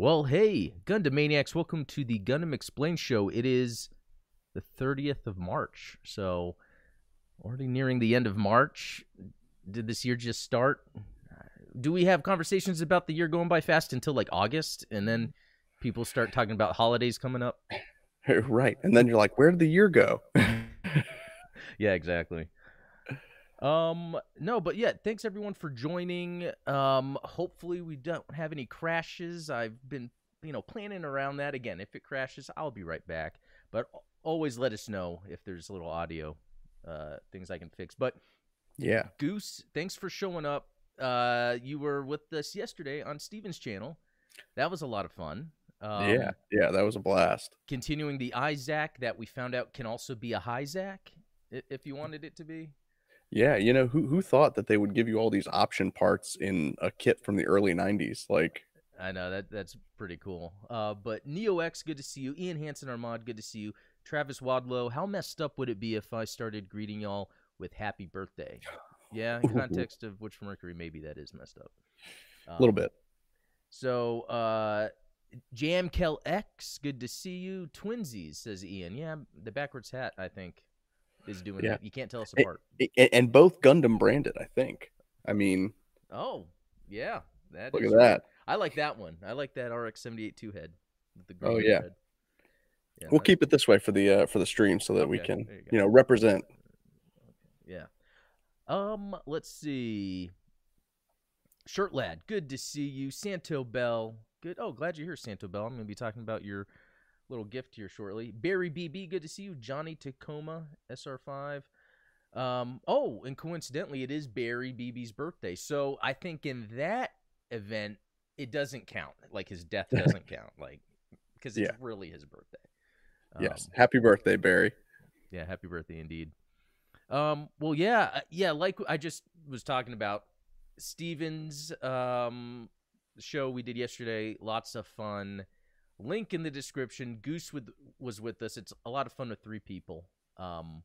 Well, hey, Gundam Maniacs, welcome to the Gundam Explain show. It is the 30th of March, so already nearing the end of March. Did this year just start? Do we have conversations about the year going by fast until like August and then people start talking about holidays coming up? right. And then you're like, where did the year go? yeah, exactly. Um, no, but yeah, thanks everyone for joining. Um, hopefully we don't have any crashes. I've been, you know, planning around that. Again, if it crashes, I'll be right back. But always let us know if there's a little audio uh things I can fix. But yeah. Goose, thanks for showing up. Uh you were with us yesterday on Steven's channel. That was a lot of fun. Um, yeah, yeah, that was a blast. Continuing the Isaac that we found out can also be a Hyzac if you wanted it to be. Yeah, you know who who thought that they would give you all these option parts in a kit from the early '90s? Like, I know that that's pretty cool. Uh, but Neo X, good to see you. Ian Hansen Armad, good to see you. Travis Wadlow, how messed up would it be if I started greeting y'all with "Happy Birthday"? Yeah, in context of Witch Mercury, maybe that is messed up. Um, a little bit. So, uh, Jam Kel X, good to see you. Twinsies, says Ian. Yeah, the backwards hat, I think is doing yeah. You can't tell us apart. And, and, both Gundam branded, I think. I mean, oh yeah, that look at that. I like that one. I like that RX seventy eight two head. oh yeah. yeah. We'll keep it this way for the uh, for the stream so that okay, we can you, you, know represent. Yeah. Um. Let's see. Shirt lad, good to see you. Santo Bell, good. Oh, glad you're here, Santo Bell. I'm going to be talking about your little gift here shortly. Barry BB, good to see you. Johnny Tacoma, SR5. Um, oh, and coincidentally, it is Barry BB's birthday. So I think in that event, it doesn't count. Like his death doesn't count. Like because it's yeah. really his birthday. Um, yes. Happy birthday, Barry. Yeah, happy birthday indeed. Um, well, yeah, uh, yeah. Like I just was talking about, Stevens um, show we did yesterday. Lots of fun. Link in the description. Goose with, was with us. It's a lot of fun with three people. Um,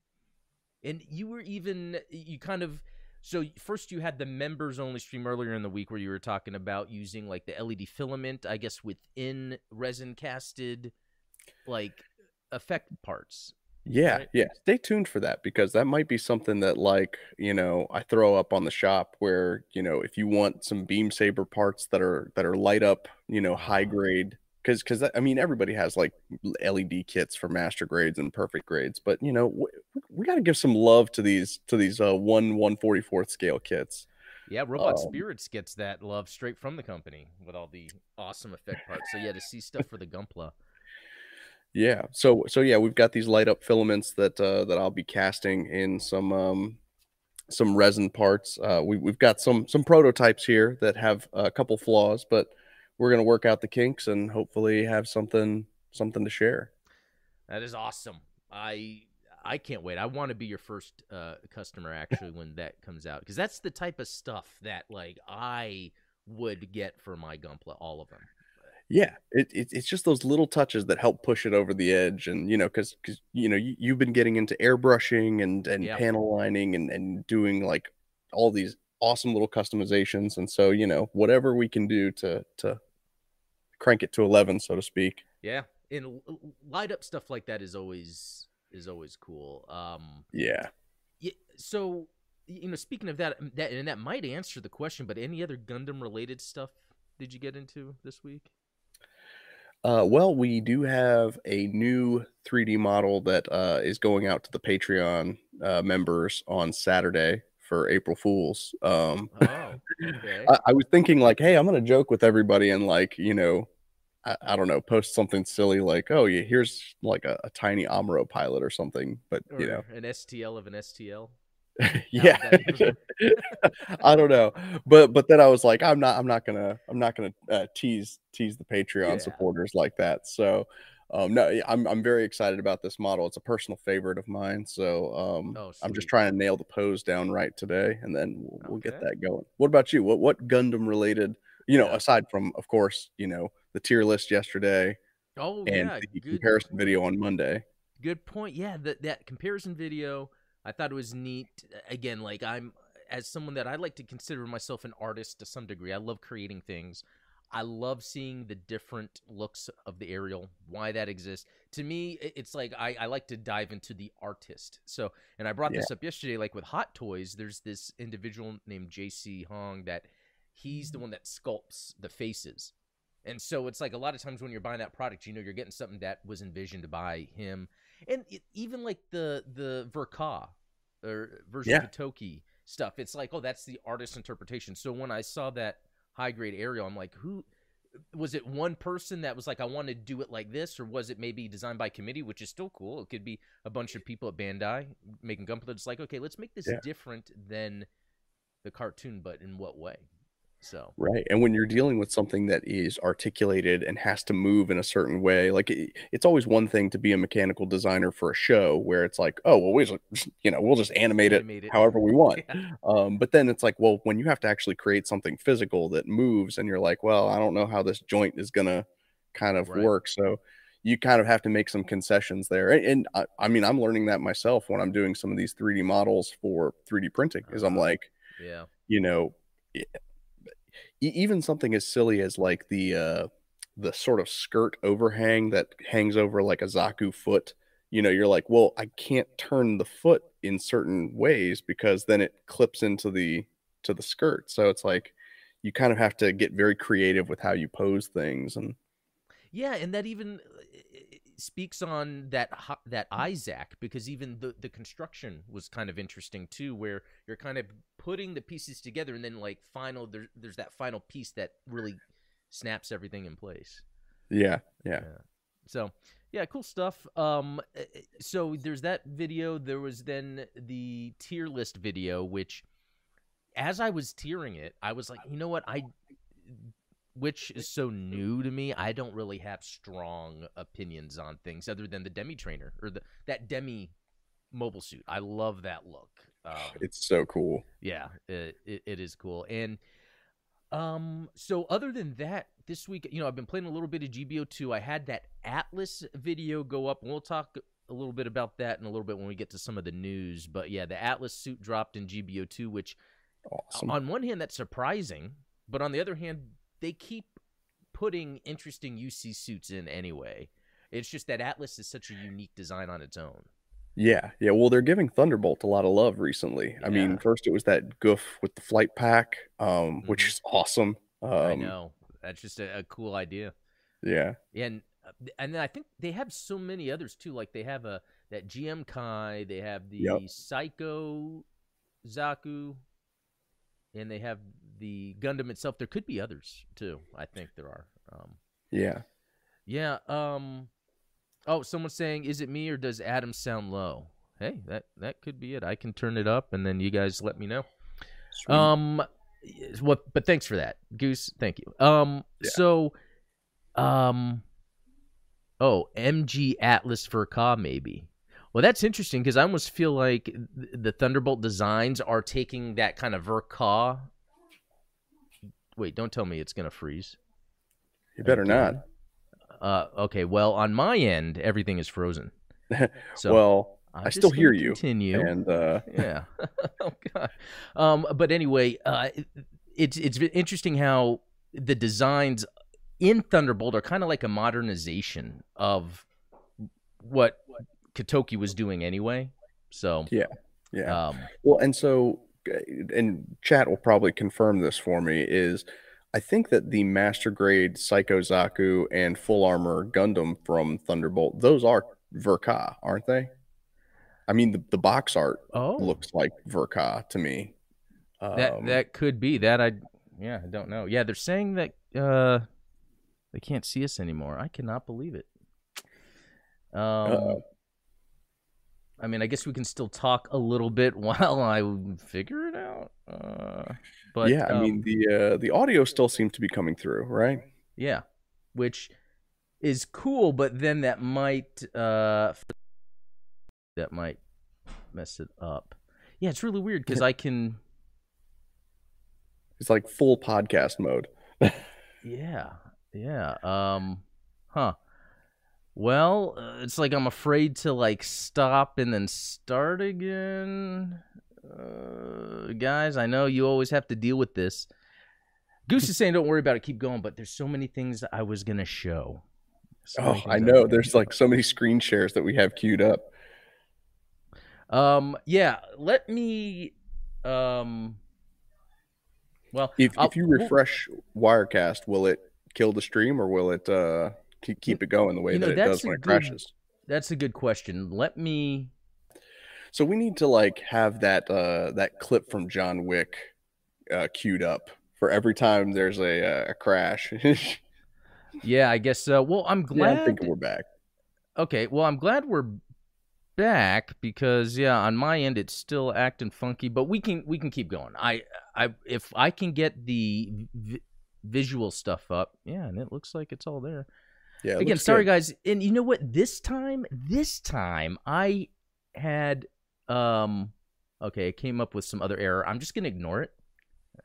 and you were even you kind of so first you had the members only stream earlier in the week where you were talking about using like the LED filament, I guess within resin casted like effect parts. Yeah, right? yeah. Stay tuned for that because that might be something that like, you know, I throw up on the shop where, you know, if you want some beam saber parts that are that are light up, you know, high uh-huh. grade because because I mean everybody has like LED kits for master grades and perfect grades, but you know we, we got to give some love to these to these uh, one one forty fourth scale kits. Yeah, Robot um, Spirits gets that love straight from the company with all the awesome effect parts. So yeah, to see stuff for the Gunpla. Yeah, so so yeah, we've got these light up filaments that uh, that I'll be casting in some um, some resin parts. Uh, we, we've got some some prototypes here that have a couple flaws, but we're going to work out the kinks and hopefully have something something to share. That is awesome. I I can't wait. I want to be your first uh, customer actually when that comes out because that's the type of stuff that like I would get for my Gunpla, all of them. Yeah, it, it, it's just those little touches that help push it over the edge, and you know, because because you know you, have been getting into airbrushing and and yep. panel lining and and doing like all these awesome little customizations. And so, you know, whatever we can do to to crank it to 11, so to speak. Yeah. And light up stuff like that is always is always cool. Um Yeah. yeah so you know, speaking of that, that and that might answer the question, but any other Gundam related stuff did you get into this week? Uh, well, we do have a new 3D model that uh, is going out to the Patreon uh, members on Saturday for April Fools. Um, oh, okay. I, I, was thinking like, hey, I'm gonna joke with everybody and like, you know, I, I don't know, post something silly like, oh yeah, here's like a, a tiny Amuro pilot or something. But or you know, an STL of an STL. yeah, I don't know, but but then I was like, I'm not, I'm not gonna, I'm not gonna uh, tease tease the Patreon yeah. supporters like that. So um, no, I'm I'm very excited about this model. It's a personal favorite of mine. So um, oh, I'm just trying to nail the pose down right today, and then we'll, we'll get that going. What about you? What what Gundam related? You know, yeah. aside from of course, you know, the tier list yesterday. Oh and yeah, the good, comparison video on Monday. Good point. Yeah, that that comparison video, I thought it was neat. Again, like I'm as someone that I like to consider myself an artist to some degree. I love creating things. I love seeing the different looks of the Aerial, why that exists. To me, it's like I, I like to dive into the artist. So, and I brought yeah. this up yesterday, like with Hot Toys, there's this individual named JC Hong that he's the mm-hmm. one that sculpts the faces. And so it's like a lot of times when you're buying that product, you know, you're getting something that was envisioned by him. And it, even like the the Verka or version yeah. Katoki stuff, it's like, oh, that's the artist interpretation. So when I saw that high grade Aerial, I'm like, who was it one person that was like, I want to do it like this, or was it maybe designed by committee, which is still cool? It could be a bunch of people at Bandai making Gunpla. It's like, okay, let's make this yeah. different than the cartoon, but in what way? So right, and when you're dealing with something that is articulated and has to move in a certain way, like it, it's always one thing to be a mechanical designer for a show where it's like, oh well, we just you know we'll just animate, animate it, it, however we want. yeah. um, but then it's like, well, when you have to actually create something physical that moves, and you're like, well, I don't know how this joint is gonna kind of right. work, so you kind of have to make some concessions there. And, and I, I, mean, I'm learning that myself when I'm doing some of these 3D models for 3D printing. Is I'm uh-huh. like, yeah, you know even something as silly as like the uh the sort of skirt overhang that hangs over like a Zaku foot. You know, you're like, well, I can't turn the foot in certain ways because then it clips into the to the skirt. So it's like you kind of have to get very creative with how you pose things and yeah, and that even speaks on that that Isaac because even the the construction was kind of interesting too, where you're kind of putting the pieces together and then like final there, there's that final piece that really snaps everything in place. Yeah, yeah. yeah. So yeah, cool stuff. Um, eh, eh, so there's that video. There was then the tier list video, which as I was tiering it, I was like, you know what, I which is so new to me. I don't really have strong opinions on things other than the demi trainer or the that demi mobile suit. I love that look. Um, it's so cool. Yeah, it, it, it is cool. And um, so other than that, this week, you know, I've been playing a little bit of GBO two. I had that Atlas video go up, and we'll talk a little bit about that in a little bit when we get to some of the news. But yeah, the Atlas suit dropped in GBO two, which awesome. on one hand that's surprising, but on the other hand, they keep putting interesting UC suits in anyway. It's just that Atlas is such a unique design on its own. Yeah, yeah. Well, they're giving Thunderbolt a lot of love recently. Yeah. I mean, first it was that Gouf with the flight pack, um, mm-hmm. which is awesome. Um, I know that's just a, a, cool idea. Yeah, and uh, and I think they have so many others too. Like they have a that GM Kai, they have the yep. Psycho Zaku, and they have the Gundam itself. There could be others too. I think there are. Um, yeah. Yeah. Um. Oh, someone's saying, "Is it me or does Adam sound low?" Hey, that that could be it. I can turn it up, and then you guys let me know. Sweet. Um. What? But thanks for that, Goose. Thank you. Um. Yeah. So. Um. Oh, MG Atlas Ver.Ka maybe. Well, that's interesting because I almost feel like the Thunderbolt designs are taking that kind of Verka Wait, don't tell me it's gonna freeze. You better not. Uh, okay. Well, on my end, everything is frozen. So well, I'm i still hear you. Continue. And uh... yeah. oh god. Um, but anyway, uh, it's it's interesting how the designs in Thunderbolt are kind of like a modernization of what Katoki was doing anyway. So yeah, yeah. Um, well, and so and chat will probably confirm this for me is I think that the master grade Psycho Zaku and full armor Gundam from Thunderbolt, those are Verka, aren't they? I mean, the, the box art oh. looks like Verka to me. Um, that that could be that. I yeah, I don't know. Yeah, they're saying that uh, they can't see us anymore. I cannot believe it. Um, uh I mean, I guess we can still talk a little bit while I figure it out. Uh, but yeah, I um, mean the uh, the audio still seems to be coming through, right? Yeah, which is cool, but then that might uh, that might mess it up. Yeah, it's really weird because I can. It's like full podcast mode. yeah, yeah. Um, huh. Well, uh, it's like I'm afraid to like stop and then start again. Uh, guys, I know you always have to deal with this. Goose is saying, "Don't worry about it, keep going." But there's so many things I was gonna show. So oh, I know. There's like so many screen shares that we have queued up. Um. Yeah. Let me. Um. Well, if if you refresh Wirecast, will it kill the stream or will it uh keep keep it going the way you know, that it does when it good, crashes? That's a good question. Let me. So we need to like have that uh that clip from John Wick uh queued up for every time there's a uh, a crash. yeah, I guess. Uh, well, I'm glad. Yeah, I think we're back. Okay, well, I'm glad we're back because yeah, on my end it's still acting funky, but we can we can keep going. I I if I can get the v- visual stuff up, yeah, and it looks like it's all there. Yeah. Again, sorry good. guys, and you know what? This time, this time I had um okay, it came up with some other error. I'm just gonna ignore it.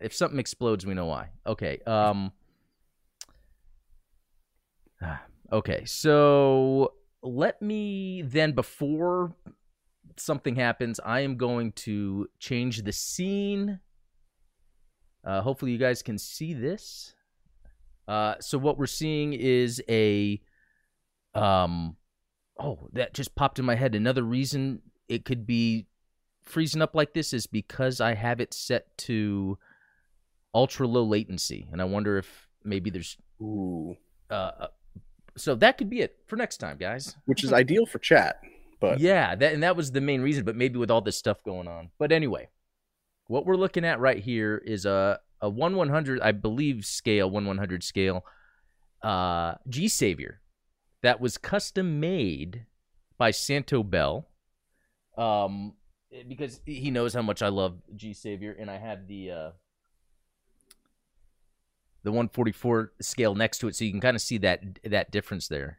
If something explodes, we know why. Okay. Um. Okay, so let me then before something happens, I am going to change the scene. Uh, hopefully, you guys can see this. Uh, so what we're seeing is a, um, oh, that just popped in my head. Another reason it could be freezing up like this is because I have it set to ultra low latency, and I wonder if maybe there's Ooh. Uh, so that could be it for next time, guys. Which is ideal for chat, but yeah, that and that was the main reason. But maybe with all this stuff going on. But anyway, what we're looking at right here is a a one one hundred, I believe, scale one one hundred scale, uh, G Savior, that was custom made by Santo Bell, um, because he knows how much I love G Savior, and I have the uh the 144 scale next to it, so you can kind of see that that difference there.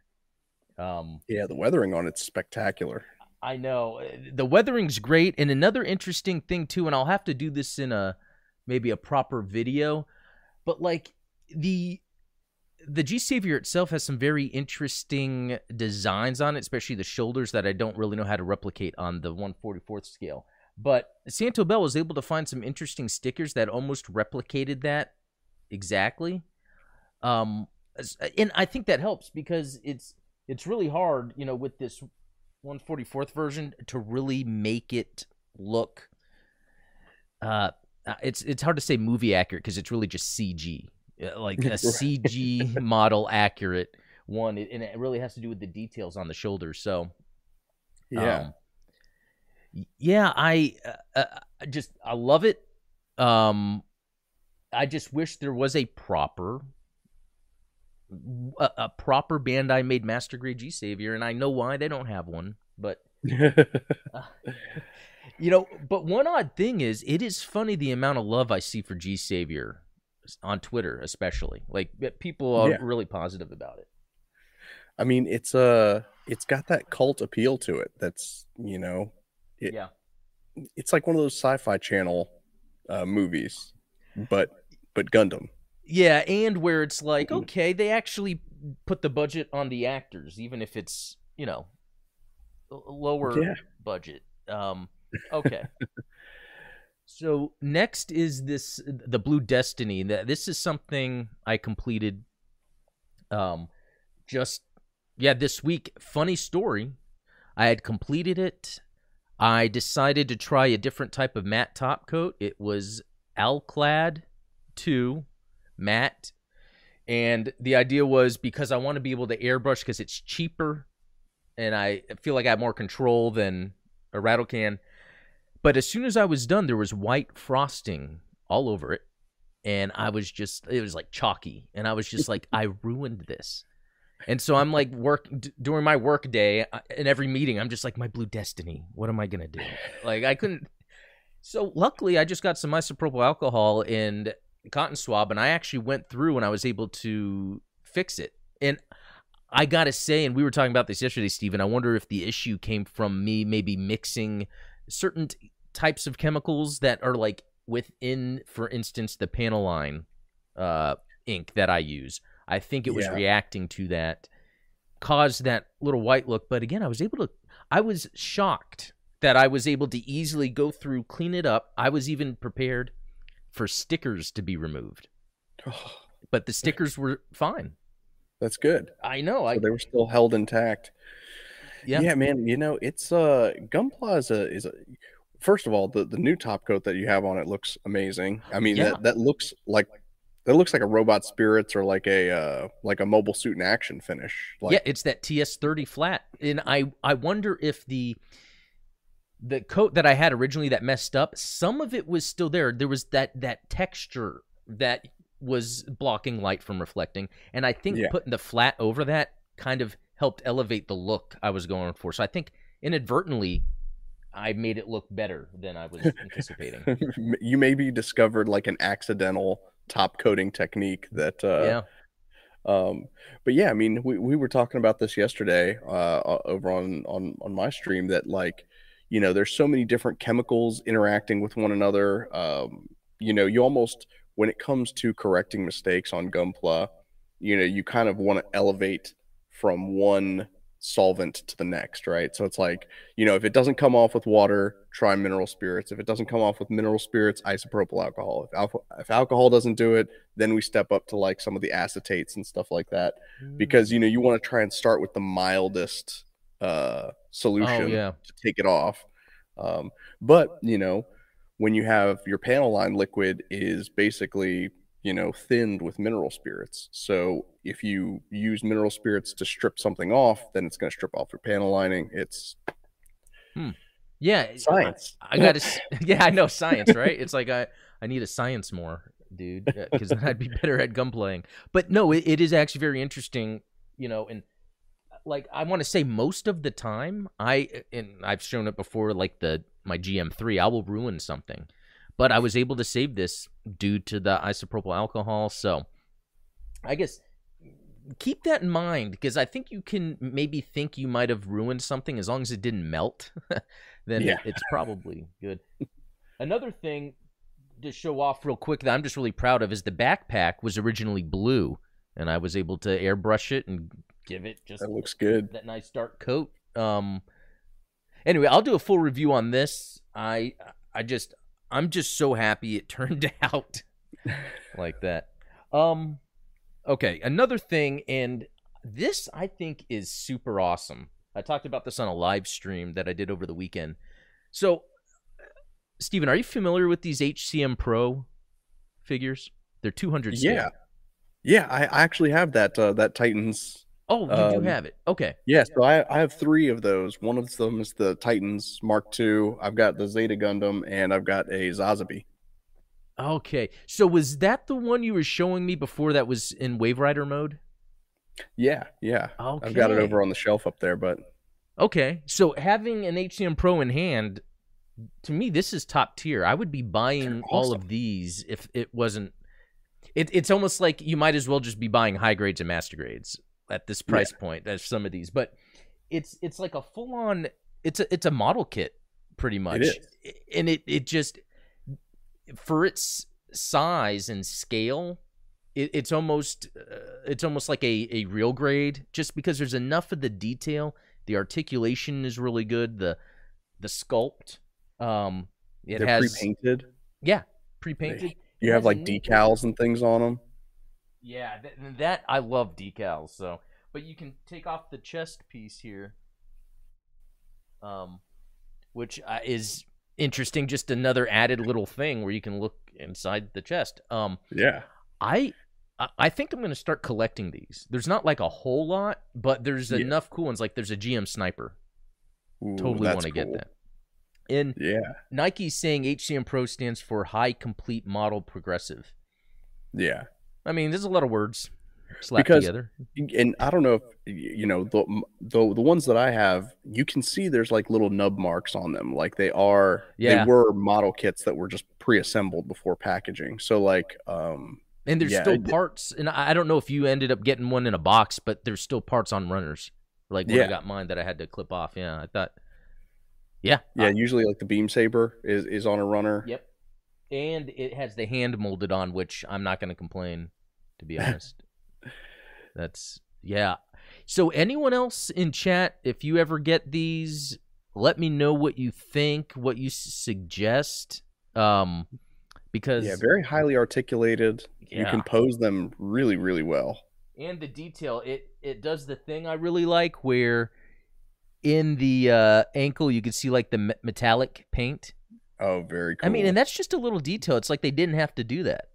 Um, yeah, the weathering on it's spectacular. I know the weathering's great, and another interesting thing too, and I'll have to do this in a maybe a proper video, but like the the G Savior itself has some very interesting designs on it, especially the shoulders that I don't really know how to replicate on the 144th scale. But Santo Bell was able to find some interesting stickers that almost replicated that exactly. Um, and I think that helps because it's it's really hard, you know, with this 144th version to really make it look. Uh, uh it's it's hard to say movie accurate because it's really just CG, uh, like a CG model accurate one, and it really has to do with the details on the shoulders. So, yeah, um, yeah, I uh, uh, just I love it. Um, I just wish there was a proper a, a proper Bandai made master grade G Savior, and I know why they don't have one, but uh, you know. But one odd thing is, it is funny the amount of love I see for G Savior on Twitter, especially. Like people are yeah. really positive about it. I mean, it's a uh, it's got that cult appeal to it. That's you know, it, yeah, it's like one of those sci-fi channel uh, movies, but but Gundam. Yeah, and where it's like, mm-hmm. okay, they actually put the budget on the actors, even if it's you know lower yeah. budget. Um, okay. so next is this the Blue Destiny. This is something I completed. Um, just yeah, this week. Funny story. I had completed it. I decided to try a different type of matte top coat. It was Alclad two, matte. And the idea was because I want to be able to airbrush because it's cheaper and I feel like I have more control than a rattle can. But as soon as I was done, there was white frosting all over it. And I was just, it was like chalky. And I was just like, I ruined this. And so I'm like work d- during my work day uh, in every meeting. I'm just like my blue destiny. What am I gonna do? Like I couldn't. So luckily, I just got some isopropyl alcohol and cotton swab and I actually went through and I was able to fix it. And I gotta say, and we were talking about this yesterday, Stephen. I wonder if the issue came from me maybe mixing certain t- types of chemicals that are like within, for instance, the Panaline uh, ink that I use. I think it was yeah. reacting to that, caused that little white look. But again, I was able to. I was shocked that I was able to easily go through, clean it up. I was even prepared for stickers to be removed. but the stickers were fine. That's good. I know. So I they were still held intact. Yeah. Yeah, man. You know, it's uh Gunpla is a is a first of all, the, the new top coat that you have on it looks amazing. I mean Yeah. that, that looks like that looks like a robot spirits or like a uh like a mobile suit in action finish. Like yeah, it's that TS80 flat, and I I wonder if the the coat that I had originally that messed up, some of it was still there. There was that that texture that was blocking light from reflecting, and I think Yeah. putting the flat over that kind of helped elevate the look I was going for. So I think inadvertently I made it look better than I was anticipating. you maybe discovered like an accidental top coating technique that uh yeah. Um, but yeah, I mean, we, we were talking about this yesterday uh, over on, on on my stream that like, you know, there's so many different chemicals interacting with one another. Um, you know, you almost when it comes to correcting mistakes on Gunpla, you know, you kind of want to elevate from one solvent to the next, right? So it's like, you know, if it doesn't come off with water, try mineral spirits. If it doesn't come off with mineral spirits, isopropyl alcohol. If alcohol, if alcohol doesn't do it, then we step up to like some of the acetates and stuff like that because you know you want to try and start with the mildest uh solution Oh, yeah. to take it off um but you know when you have your panel line liquid is basically you know thinned with mineral spirits so if you use mineral spirits to strip something off then it's going to strip off your panel lining it's hmm. yeah, science I got to. Yeah, I know science, right? It's like I I need a science more, dude, uh, because then I'd be better at gun playing. But no, it, it is actually very interesting, you know, and uh, like I want to say most of the time, I and I've shown it before, like the my GM3, I will ruin something, but I was able to save this due to the isopropyl alcohol. So, I guess keep that in mind because I think you can maybe think you might have ruined something as long as it didn't melt. then Yeah. it's probably good. Another thing to show off real quick that I'm just really proud of is the backpack was originally blue, and I was able to airbrush it and give it just that looks good that nice dark coat. Um. Anyway, I'll do a full review on this. I I just I'm just so happy it turned out like that. Um. Okay, another thing, and this I think is super awesome. I talked about this on a live stream that I did over the weekend. So, Steven, are you familiar with these HCM Pro figures? They're 200 scale. yeah yeah i, I actually have that uh that titans Oh, you do Um, have it. Okay. Yeah, so I, I have three of those. One of them is the Titans Mark II. I've got the Zeta Gundam, and I've got a Sazabi. Okay. So was that the one you were showing me before that was in Wave Rider mode? Yeah, yeah. Okay. I've got it over on the shelf up there, but Okay. So having an HCM Pro in hand, to me, this is top tier. I would be buying all of these if it wasn't. It, it's almost like you might as well just be buying high grades and master grades at this price point as some of these. But it's it's like a full on. It's a it's a model kit pretty much, and it it just for its size and scale. It, it's almost uh, it's almost like a, a real grade just because there's enough of the detail the articulation is really good the the sculpt um it they're has pre-painted. yeah pre-painted You have like decals and things on them. Yeah th- that i love decals so but you can take off the chest piece here um which uh, is interesting just another added little thing where you can look inside the chest um Yeah, I I- think I'm gonna start collecting these. There's not like a whole lot, but there's Yeah. enough cool ones. Like there's a GM sniper. Ooh, Totally want to get that. And Yeah, Nike's saying HCM Pro stands for High Complete Model Progressive. yeah. I mean, there's a lot of words slapped Because- together. And I don't know if you know the the the ones that I have. You can see there's like little nub marks on them, like they are. Yeah. They were model kits that were just pre-assembled before packaging. So like, um, And there's yeah, still parts. And I don't know if you ended up getting one in a box, but there's still parts on runners. Like when I got mine that I had to clip off. Yeah, I thought. Yeah. yeah, I- usually like the beam saber is is on a runner. Yep. And it has the hand molded on, which I'm not going to complain, to be honest. That's yeah. So anyone else in chat, if you ever get these, let me know what you think, what you suggest. Um, because yeah, very highly articulated. Yeah. You can pose them really, really well. and the detail it it does the thing I really like where in the uh, ankle you can see like the metallic paint. Oh, very cool. I mean, and that's just a little detail. It's like they didn't have to do that.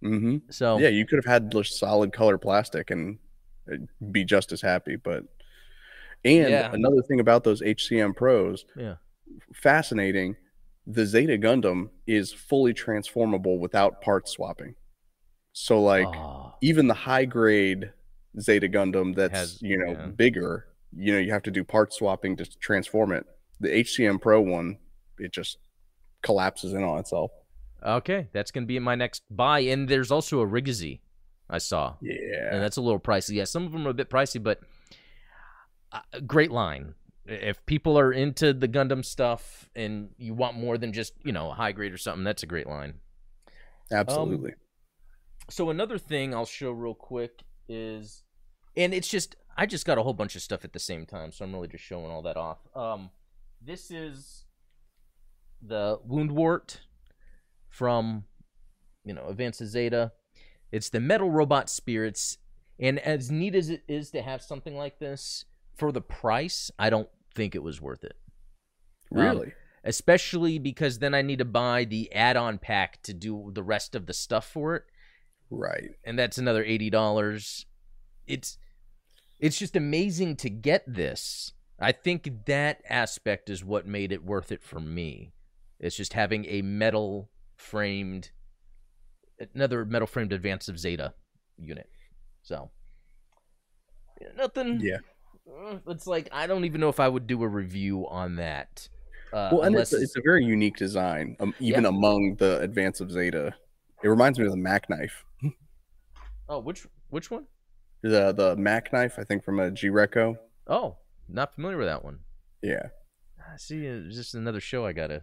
hmm So yeah, you could have had just solid color plastic and be just as happy. But and Yeah. another thing about those HCM Pros, yeah. fascinating. The Zeta Gundam is fully transformable without part swapping. So like Oh, even the high grade Zeta Gundam that's Has- you know yeah. bigger, you know you have to do part swapping to transform it. The HCM Pro one, it just collapses in on itself. okay, that's gonna be my next buy. And there's also a Rigazi I saw, Yeah, and that's a little pricey. Yeah, some of them are a bit pricey, but uh, great line. If people are into the Gundam stuff and you want more than just you know a high grade or something, that's a great line. absolutely. so another thing I'll show real quick is, and it's just I just got a whole bunch of stuff at the same time, so I'm really just showing all that off. Um, this is the Woundwort from you know Advanced Zeta. It's the metal robot spirits, and as neat as it is to have something like this for the price, I don't think it was worth it um, really. especially because then I need to buy the add-on pack to do the rest of the stuff for it, right. and that's another eighty dollars. It's it's just amazing to get this. I think that aspect is what made it worth it for me. It's just having a metal framed, another metal framed Advance of Zeta unit. So nothing. Yeah. uh, It's like I don't even know if I would do a review on that. Uh, Well, and unless it's, it's a very unique design, um, even Yeah. among the Advance of Zeta. It reminds me of the Mack Knife. oh, which which one? The the Mack Knife, I think, from a G Reco. Oh, not familiar with that one. Yeah. I see. It's just another show I gotta.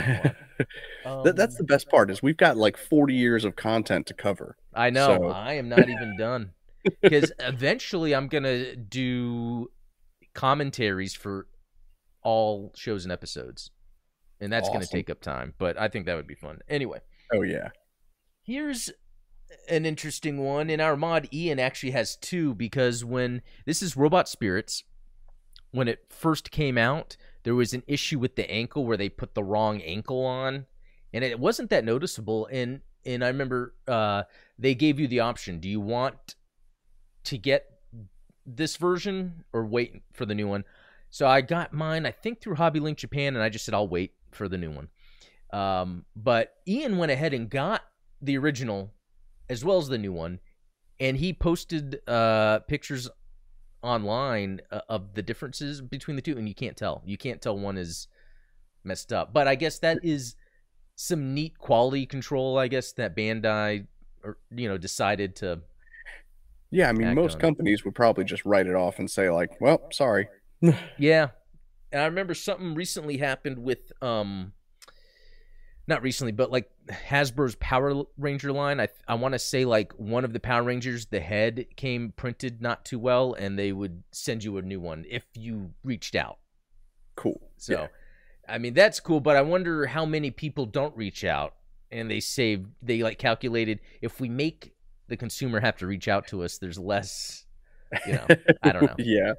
that, Um, that's the best part is we've got like 40 years of content to cover. I know. so- I am not even done because eventually I'm gonna do commentaries for all shows and episodes, and that's gonna take up time. But I think that would be fun. Anyway, Oh yeah. here's an interesting one. In our mod, Ian actually has two because when this is Robot Spirits, when it first came out, there was an issue with the ankle where they put the wrong ankle on, and it wasn't that noticeable. And and I remember uh, they gave you the option: do you want to get this version or wait for the new one? So I got mine, I think, through Hobby Link Japan, and I just said I'll wait for the new one. Um, but Ian went ahead and got the original as well as the new one, and he posted uh, pictures online uh, of the differences between the two, and you can't tell. You can't tell one is messed up. But I guess that is some neat quality control. I guess that Bandai, or you know, decided to. Yeah, I mean, most it. companies would probably just write it off and say like, "Well, sorry." Yeah, and I remember something recently happened with um. Not recently, but like Hasbro's Power Ranger line, I I want to say like one of the Power Rangers, the head came printed not too well, and they would send you a new one if you reached out. Cool. So, Yeah. I mean, that's cool, but I wonder how many people don't reach out and they save, they like calculated if we make the consumer have to reach out to us, there's less, you know, I don't know. yeah.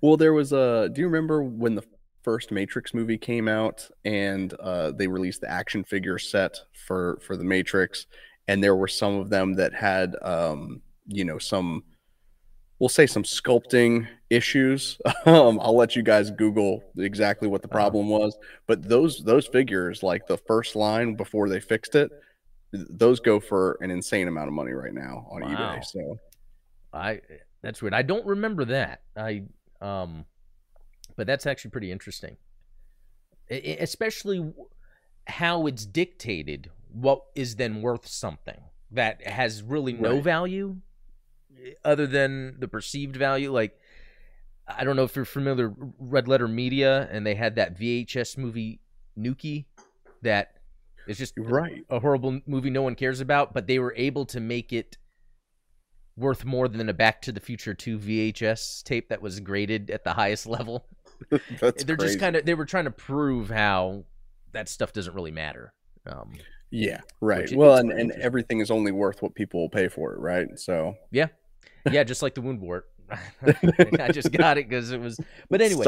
Well, there was a. Do you remember when the first Matrix movie came out and uh, they released the action figure set for for the Matrix, and there were some of them that had, um, you know, some. We'll say some sculpting issues. Um, I'll let you guys Google exactly what the Uh-huh. problem was. But those those figures, like the first line before they fixed it, th- those go for an insane amount of money right now on Wow. eBay. So I, that's weird. I don't remember that. I, um, but that's actually pretty interesting. Especially how it's dictated what is then worth something that has really no Right. value eh, other than the perceived value like i don't know if you're familiar with red letter media and they had that vhs movie Nukie that is just right. a horrible movie no one cares about, but they were able to make it worth more than a Back to the Future 2 VHS tape that was graded at the highest level. That's They're crazy. just kind of they were trying to prove how that stuff doesn't really matter. Um, Yeah, right. Well, and, and everything is only worth what people will pay for it, right? So Yeah, yeah, just like the Woundwort. I just got it because it was. But anyway,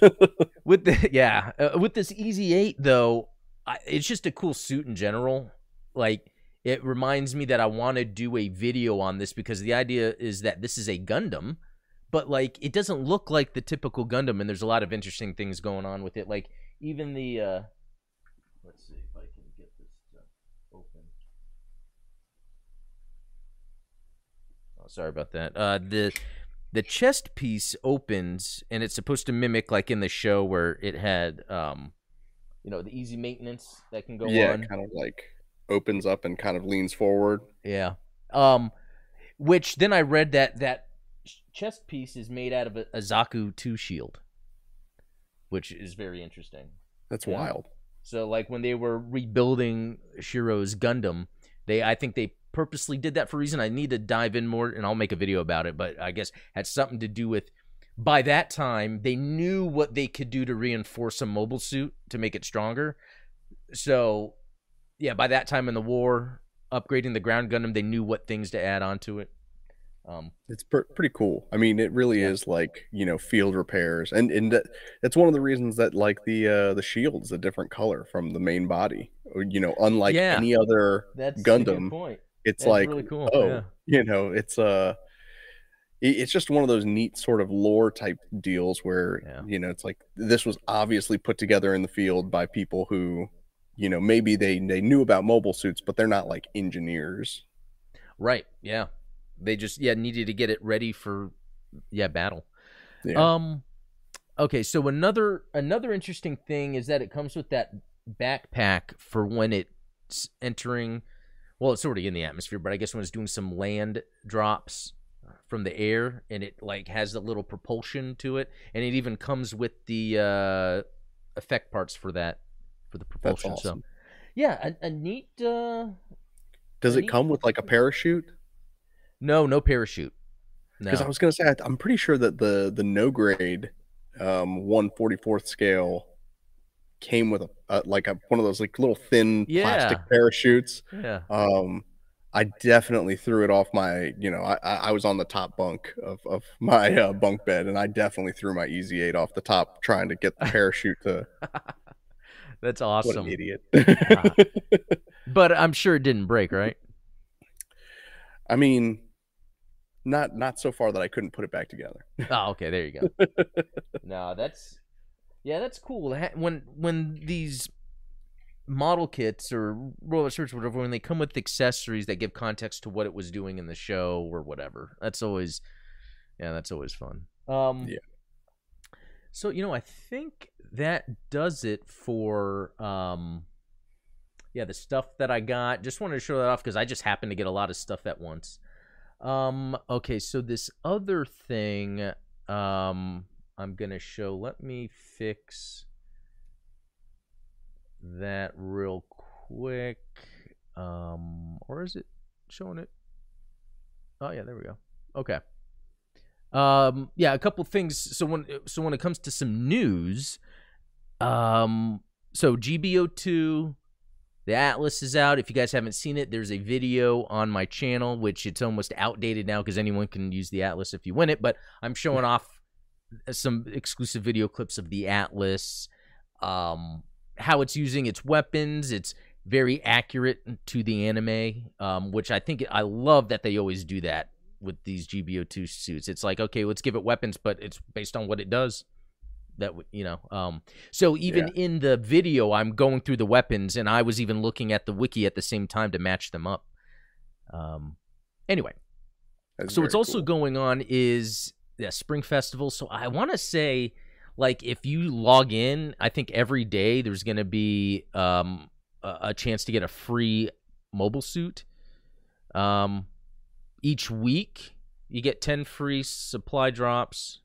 with the yeah, uh, with this Easy Eight though, I, it's just a cool suit in general. Like it reminds me that I want to do a video on this because the idea is that this is a Gundam, but like it doesn't look like the typical Gundam, and there's a lot of interesting things going on with it. Like even the uh let's see if I can get this open. Oh, sorry about that. Uh, the the chest piece opens, and it's supposed to mimic like in the show where it had um, you know, the easy maintenance that can go yeah, on. kind of like opens up and kind of leans forward. Yeah. Um, which then I read that that chest piece is made out of a, a Zaku two shield, which is very interesting. That's Yeah. wild. So like when they were rebuilding Shiro's Gundam, they I think they purposely did that for a reason. I need to dive in more and I'll make a video about it, but I guess had something to do with by that time they knew what they could do to reinforce a mobile suit to make it stronger. So yeah, by that time in the war, upgrading the ground Gundam, they knew what things to add onto it. Um, It's pr- pretty cool. I mean, it really Yeah. is like you know field repairs, and and that, that's one of the reasons that like the uh, the shield's a different color from the main body. You know, unlike Yeah. any other that's Gundam, it's That's like really cool. oh, yeah. you know, it's uh it's just one of those neat sort of lore type deals where Yeah. you know it's like this was obviously put together in the field by people who you know maybe they they knew about mobile suits but they're not like engineers Right. Yeah. They just yeah needed to get it ready for yeah battle. yeah Um okay, so another another interesting thing is that it comes with that backpack for when it's entering well, it's already in the atmosphere, but I guess when it's doing some land drops from the air and it like has a little propulsion to it and it even comes with the uh effect parts for that for the that's propulsion. awesome So yeah, a, a neat uh does a it neat come with like a parachute no, no parachute. No. because i was going to say i'm pretty sure that the the no grade um 144th scale came with a, a like a one of those like little thin Yeah. plastic parachutes yeah. um i definitely threw it off my you know i i was on the top bunk of, of my uh, bunk bed and i definitely threw my easy eight off the top trying to get the parachute to That's what awesome. an idiot But I'm sure it didn't break, right? i mean not not so far that i couldn't put it back together Oh, okay, there you go. no, that's yeah, that's cool. When when these model kits or roller shirts, whatever, when they come with accessories that give context to what it was doing in the show or whatever, that's always yeah, that's always fun. Um, Yeah. So you know, I think that does it for um, yeah, the stuff that I got. Just wanted to show that off because I just happened to get a lot of stuff at once. Um, okay, so this other thing, um, I'm gonna show. Let me fix that real quick. Um, or is it showing it? Oh yeah, there we go. Okay. Um, yeah, a couple things. So when so when it comes to some news, um, so GBO2 the Atlas is out. If you guys haven't seen it, there's a video on my channel, which it's almost outdated now because anyone can use the Atlas if you win it. But I'm showing off some exclusive video clips of the Atlas, um, how it's using its weapons. It's very accurate to the anime, um, which I think I love that they always do that with these GBO2 suits. It's like, okay, let's give it weapons, but it's based on what it does. That you know, um, so even in the video, I'm going through the weapons, and I was even looking at the wiki at the same time to match them up. Um, anyway, That's so what's very also going on is yeah, Spring Festival. So I want to say, like, if you log in, I think every day there's going to be um, a, a chance to get a free mobile suit. Um, each week you get ten free supply drops.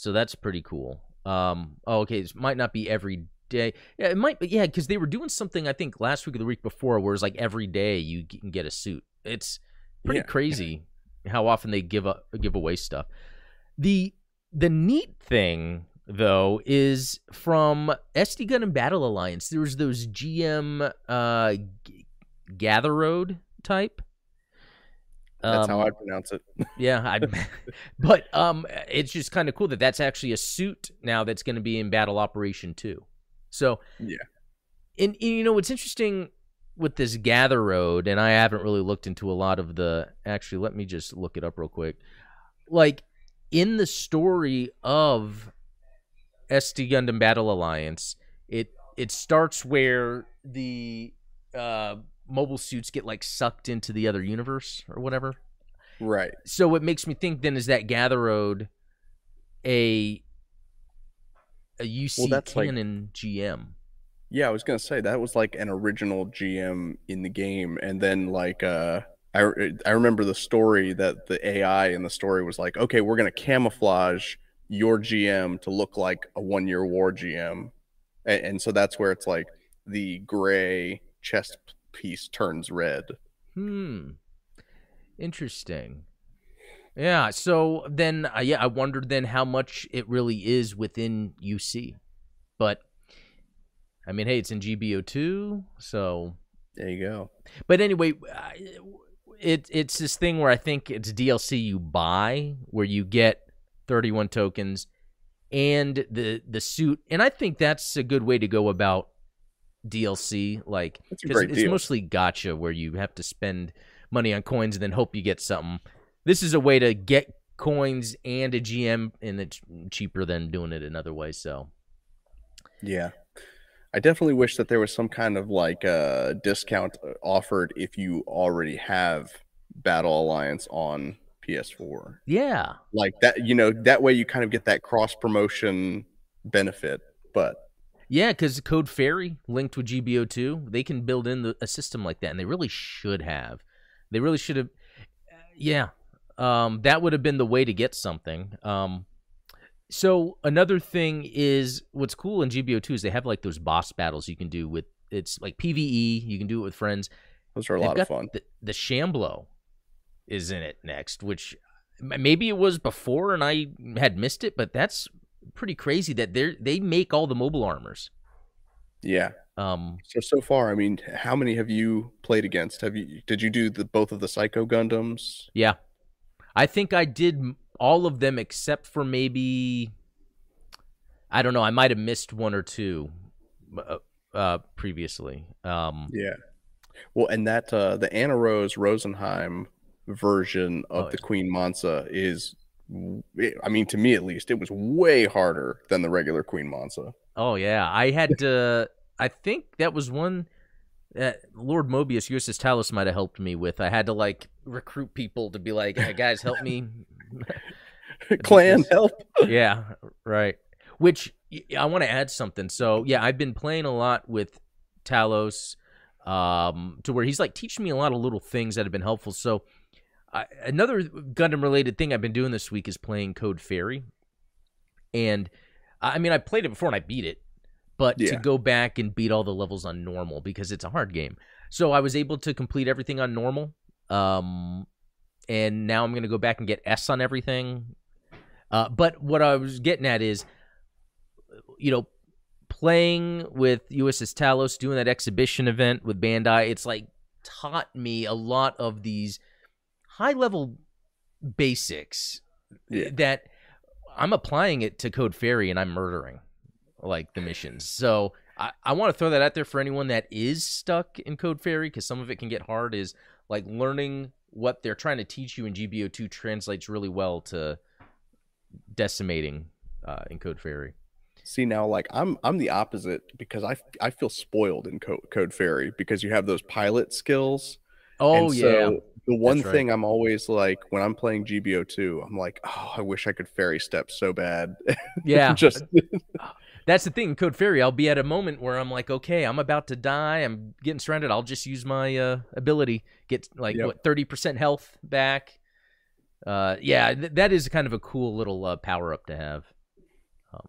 So that's pretty cool. Um, oh, okay, it might not be every day. Yeah, it might, but yeah, because they were doing something I think last week or the week before, where it's like every day you can get a suit. It's pretty Yeah. crazy how often they give up give away stuff. The the neat thing, though is from SD Gundam Battle Alliance. There was those GM uh, Gather Road type. That's Um, how I pronounce it. yeah, I, but um, it's just kind of cool that that's actually a suit now that's going to be in Battle Operation Two. So Yeah. and, and you know what's interesting with this Gather Road, and I haven't really looked into a lot of the. Actually, let me just look it up real quick. Like in the story of SD Gundam Battle Alliance, it it starts where the uh, mobile suits get like sucked into the other universe or whatever Right. so it makes me think then is that Gather Road a a UC Well, that's like- canon GM? Yeah, I was gonna say that was like an original GM in the game, and then like uh, I I remember the story that the AI in the story was like, okay, we're gonna camouflage your GM to look like a one year war GM, and, and so that's where it's like the gray chest piece turns red. Hmm. Interesting. Yeah. So then, uh, yeah, I wondered then how much it really is within UC, but I mean, hey, it's in GBO two, so There you go. But anyway, it it's this thing where I think it's DLC you buy where you get 31 tokens and the the suit, and I think that's a good way to go about DLC. Like, That's a 'cause great it's deal. mostly gotcha where you have to spend money on coins and then hope you get something. This is a way to get coins and a GM, and it's cheaper than doing it another way. So Yeah. I definitely wish that there was some kind of like uh, discount uh, offered if you already have Battle Alliance on PS4. yeah, Like that, you know, that way you kind of get that cross promotion benefit. But Yeah, because Code Fairy linked with GBO2, they can build in the, a system like that, and they really should have. They really should have. Yeah, um, that would have been the way to get something. Um, so another thing is what's cool in GBO2 is they have like those boss battles you can do with. It's like PVE. You can do it with friends. those are a They've lot of fun. The, the Shamblo is in it next, which maybe it was before and I had missed it, but that's pretty crazy that they they make all the mobile armors. Yeah. Um, So so far, I mean, how many have you played against? Have you did you do the both of the Psycho Gundams? Yeah. I think I did all of them except for maybe I don't know, I might have missed one or two uh, uh previously. Um Yeah. Well, and that uh the Anna Rose Rosenheim version of Oh, the yeah. Queen Mansa is I mean, to me at least, it was way harder than the regular Queen Mansa. oh yeah, I had to I think that was one that Lord Mobius USS Talos might have helped me with. I had to like recruit people to be like, hey, guys, help me. Clan help. yeah, right. Which I want to add something. So yeah, I've been playing a lot with Talos, um, to where he's like teaching me a lot of little things that have been helpful. So I, another Gundam related thing I've been doing this week is playing Code Fairy, and I mean I played it before and I beat it, but to go back and beat all the levels on normal because it's a hard game. So I was able to complete everything on normal. Um, and now I'm gonna go back and get S on everything. Uh, but what I was getting at is, you know, playing with USS Talos, doing that exhibition event with Bandai, it's like taught me a lot of these high level basics Yeah. that I'm applying it to Code Fairy and I'm murdering like the missions. So I, I want to throw that out there for anyone that is stuck in Code Fairy because some of it can get hard. Is like learning what they're trying to teach you in GBO2 translates really well to decimating uh, in Code Fairy. See now, like I'm I'm the opposite because I I feel spoiled in Code, Code Fairy because you have those pilot skills. Oh yeah, the one right. thing I'm always like when I'm playing GBO2, I'm like, oh, I wish I could fairy step so bad. yeah. just That's the thing Code Fairy. I'll be at a moment where I'm like, okay, I'm about to die. I'm getting surrounded. I'll just use my uh, ability, get like Yep. what thirty percent health back. Uh, yeah, th- that is kind of a cool little uh, power up to have. Um,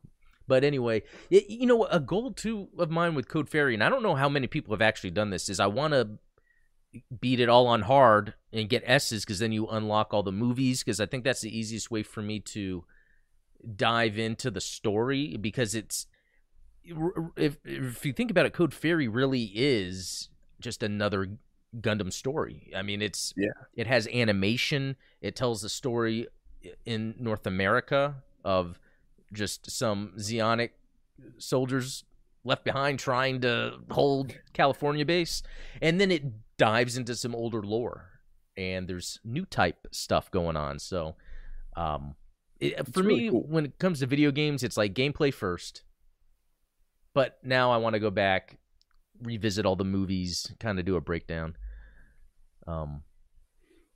but anyway, y- you know, a goal too of mine with Code Fairy, and I don't know how many people have actually done this, is I want to beat it all on hard and get S's because then you unlock all the movies because I think that's the easiest way for me to dive into the story because it's if if you think about it, Code Fairy really is just another Gundam story. I mean, it's yeah, it has animation. It tells the story in North America of just some Zeonic soldiers left behind trying to hold California base, and then it dives into some older lore, and there's new type stuff going on. So, um, it, for really me, cool. when it comes to video games, it's like gameplay first. But now I want to go back, revisit all the movies, kind of do a breakdown. Um,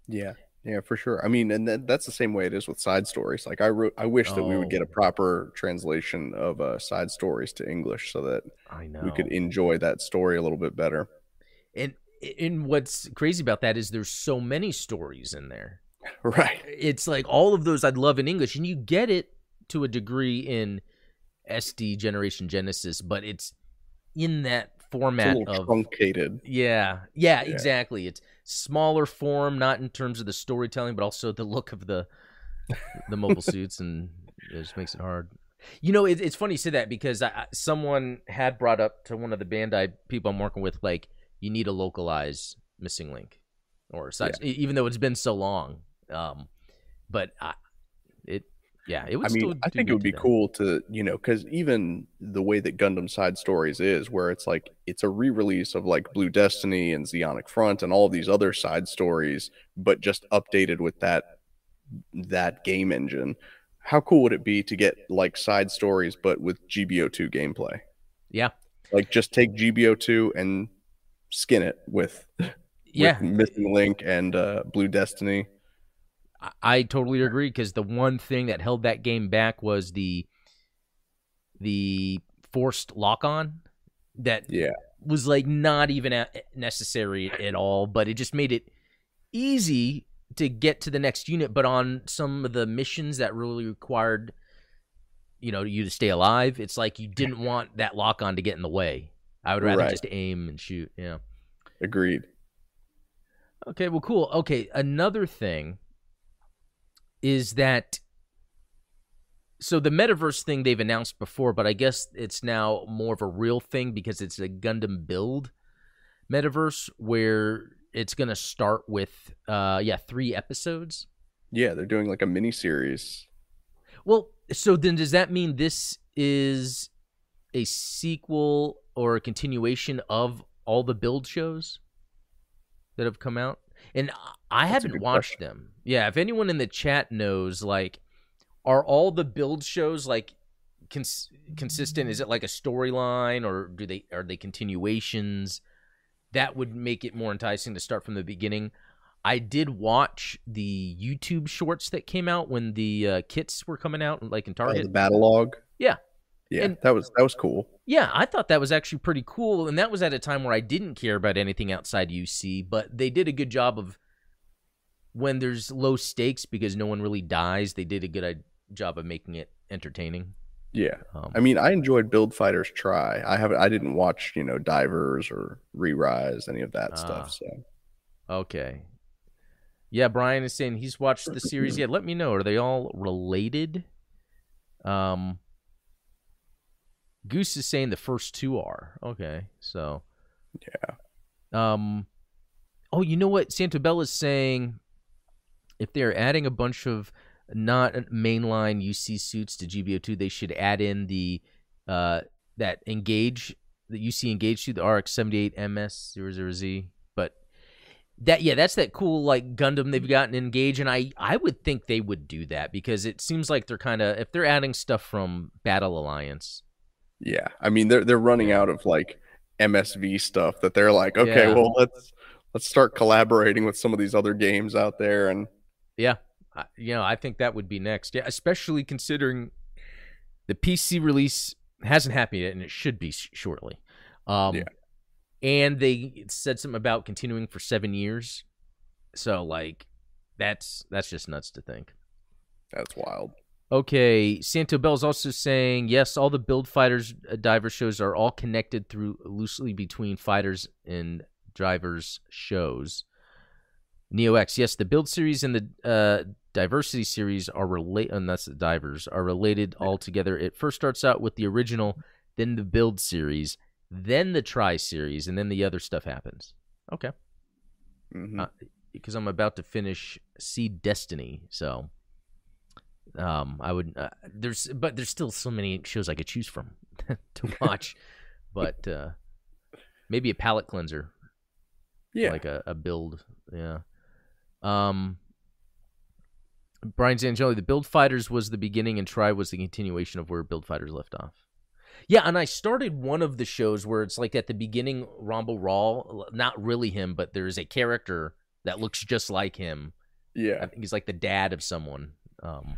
yeah, yeah, for sure. I mean, and that, that's the same way it is with side stories. Like I wrote, I wish that oh. we would get a oh. proper translation of uh, side stories to English so that I know we could enjoy that story a little bit better. And and what's crazy about that is there's so many stories in there. Right. It's like all of those I'd love in English, and you get it to a degree in SD Generation Genesis, but it's in that format of truncated. Yeah, yeah, yeah, exactly. It's smaller form, not in terms of the storytelling, but also the look of the the mobile suits, and it just makes it hard. You know, it, it's funny you say that because I, someone had brought up to one of the Bandai people I'm working with, like, you need a localized missing link or size, yeah. even though it's been so long. Um, but I, it, yeah, it would. I mean, I think it would be cool to you know because even the way that Gundam Side Stories is, where it's like it's a re-release of like Blue Destiny and Zeonic Front and all these other side stories, but just updated with that that game engine. How cool would it be to get like side stories but with GBO2 gameplay? Yeah. Like just take GBO2 and skin it with yeah, with Missing Link and uh, Blue Destiny. I totally agree because the one thing that held that game back was the the forced lock on that yeah was like not even necessary at all, but it just made it easy to get to the next unit. But on some of the missions that really required you know you to stay alive, it's like you didn't want that lock on to get in the way. I would rather right. just aim and shoot. Yeah, agreed. Okay, well, cool. Okay, another thing is that so the metaverse thing they've announced before, but I guess it's now more of a real thing because it's a Gundam build metaverse where it's going to start with uh yeah, 3 episodes. Yeah, they're doing like a mini series. Well, so then does that mean this is a sequel or a continuation of all the build shows that have come out? And I That's haven't watched question. them. Yeah, if anyone in the chat knows, like, are all the build shows like cons- consistent? Is it like a storyline, or do they are they continuations? That would make it more enticing to start from the beginning. I did watch the YouTube shorts that came out when the uh, kits were coming out, like in Target. Oh, the battle log. Yeah, yeah, and, that was that was cool. Yeah, I thought that was actually pretty cool, and that was at a time where I didn't care about anything outside UC, but they did a good job of when there's low stakes because no one really dies. They did a good uh, job of making it entertaining. Yeah, um, I mean, I enjoyed Build Fighters Try. I haven't, I didn't watch, you know, Divers or Re-Rise, any of that uh, stuff. So, okay, yeah, Brian is saying he's watched the series. Yeah, let me know. Are they all related? Um, Goose is saying the first two are okay. So, yeah. Um. Oh, you know what? Santabella is saying if they're adding a bunch of not mainline UC suits to GBO2, they should add in the uh that engage the UC engage suit, the RX78 MS00Z. But that yeah, that's that cool like Gundam they've gotten engage, and I I would think they would do that because it seems like they're kind of if they're adding stuff from Battle Alliance yeah, I mean they're they're running out of like MSV stuff that they're like, okay, yeah. well let's let's start collaborating with some of these other games out there and yeah, you know I think that would be next. Yeah, especially considering the PC release hasn't happened yet and it should be sh- shortly. Um, yeah. And they said something about continuing for seven years, so like that's that's just nuts to think. That's wild. Okay, Santo Bell's also saying yes. All the build fighters uh, diver shows are all connected through loosely between fighters and divers shows. Neo X, yes, the build series and the uh, diversity series are related, and that's the divers are related all together. It first starts out with the original, then the build series, then the try series, and then the other stuff happens. Okay. Mhm. Uh, because I'm about to finish Seed Destiny, so um, I would uh, there's but there's still so many shows I could choose from to watch, but uh, maybe a palate cleanser, yeah. like a, a build, yeah. Um, Brian Zangeli, the Build Fighters was the beginning, and Try was the continuation of where Build Fighters left off. Yeah, and I started one of the shows where it's like at the beginning, Ramba Ral, not really him, but there's a character that looks just like him. Yeah, I think he's like the dad of someone. Um,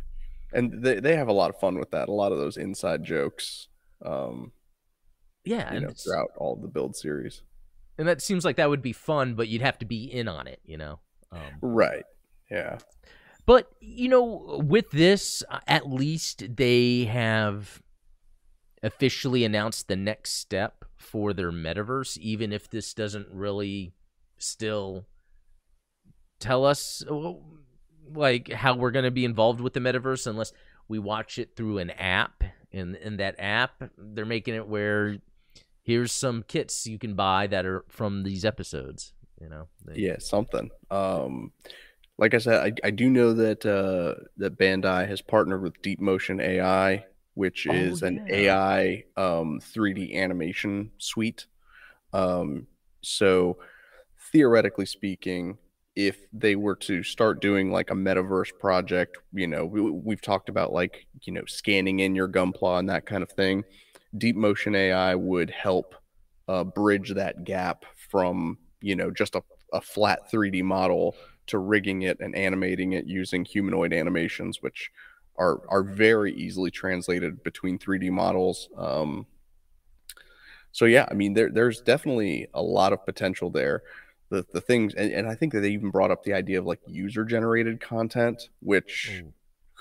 And they, they have a lot of fun with that. A lot of those inside jokes, um, yeah, you know, throughout all the build series. and that seems like that would be fun, but you'd have to be in on it, you know. Um, Right. Yeah. But you know, with this, uh, at least they have officially announced the next step for their metaverse, even if this doesn't really still tell us like how we're going to be involved with the metaverse unless we watch it through an app and in that app they're making it where here's some kits you can buy that are from these episodes you know They- Yeah, something. Um, like I said, I, I do know that uh, that Bandai has partnered with DeepMotion AI, which Oh, is an. AI um, 3D animation suite. Um, so theoretically speaking, if they were to start doing like a metaverse project, you know, we, we've talked about like you know scanning in your Gunpla and that kind of thing. DeepMotion AI would help uh, bridge that gap from you know just a, a flat 3D model to rigging it and animating it using humanoid animations, which are are very easily translated between 3D models. Um, so yeah, I mean there there's definitely a lot of potential there. The the things and, and I think that they even brought up the idea of like user generated content, which Ooh,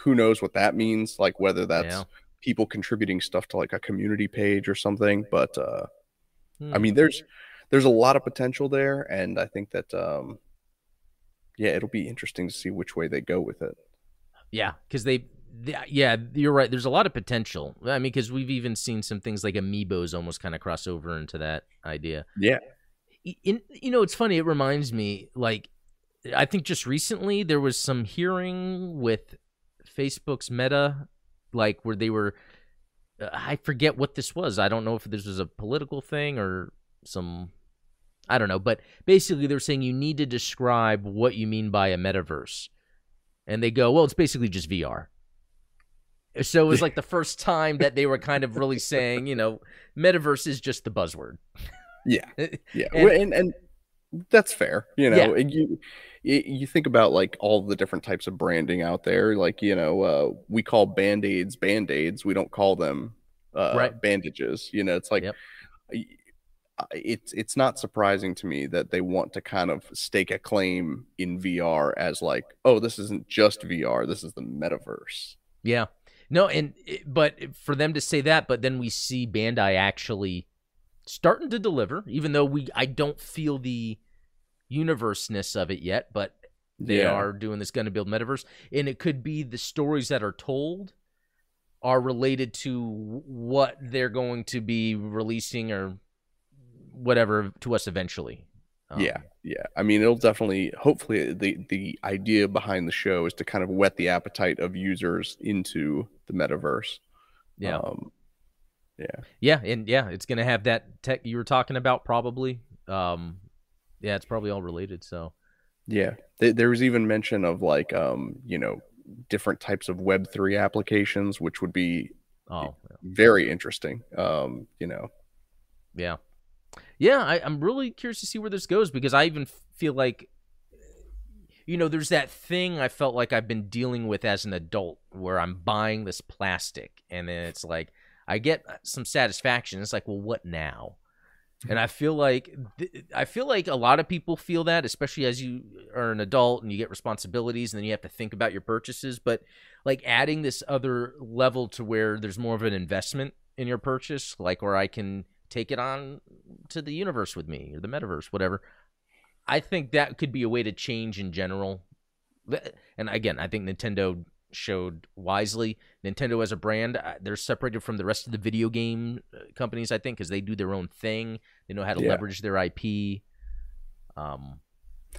who knows what that means, like whether that's yeah. people contributing stuff to like a community page or something. But uh I Hmm. mean, there's there's a lot of potential there, and I think that um, yeah, it'll be interesting to see which way they go with it. Yeah, because they, th- yeah, you're right. There's a lot of potential. I mean, because we've even seen some things like amiibos almost kind of cross over into that idea. Yeah, In, you know, it's funny. It reminds me, like, I think just recently there was some hearing with Facebook's Meta, like where they were. uh, I forget what this was. I don't know if this was a political thing or some. I don't know, but basically they're saying you need to describe what you mean by a metaverse, and they go, "Well, it's basically just VR." So it was like the first time that they were kind of really saying, you know, metaverse is just the buzzword. yeah, yeah, And- and, and that's fair. You know, and you you you think about like all the different types of branding out there. Like you know, uh, we call band aids band aids. We don't call them uh, Right. bandages. You know, it's like. Yep. It's it's not surprising to me that they want to kind of stake a claim in VR as like, oh, this isn't just VR, this is the metaverse. Yeah. No, and but for them to say that, but then we see Bandai actually starting to deliver, even though we I don't feel the universeness of it yet, but they Yeah. are doing this Gundam build metaverse, and it could be the stories that are told are related to what they're going to be releasing or whatever to us eventually. Um, yeah, yeah. I mean, it'll definitely. Hopefully, the the idea behind the show is to kind of whet the appetite of users into the metaverse. yeah, Um, yeah. yeah, and yeah, it's gonna have that tech you were talking about probably. Um, yeah, it's probably all related. So Yeah. There, was even mention of like, um, you know, different types of Web three applications, which would be oh very interesting. Um, you know. Yeah. Yeah, I, I'm really curious to see where this goes because I even feel like, you know, there's that thing I felt like I've been dealing with as an adult where I'm buying this plastic and then it's like, I get uh, some satisfaction. It's like, well, what now? And I feel like th- I feel like a lot of people feel that, especially as you are an adult and you get responsibilities, and then you have to think about your purchases. But like adding this other level to where there's more of an investment in your purchase, like where I can take it on to the universe with me or the metaverse, whatever. I think that could be a way to change in general And again, I think Nintendo showed wisely. Nintendo as a brand, uh, they're separated from the rest of the video game uh, companies, I think, because they do their own thing. They know how to Yeah. leverage their IP. Um,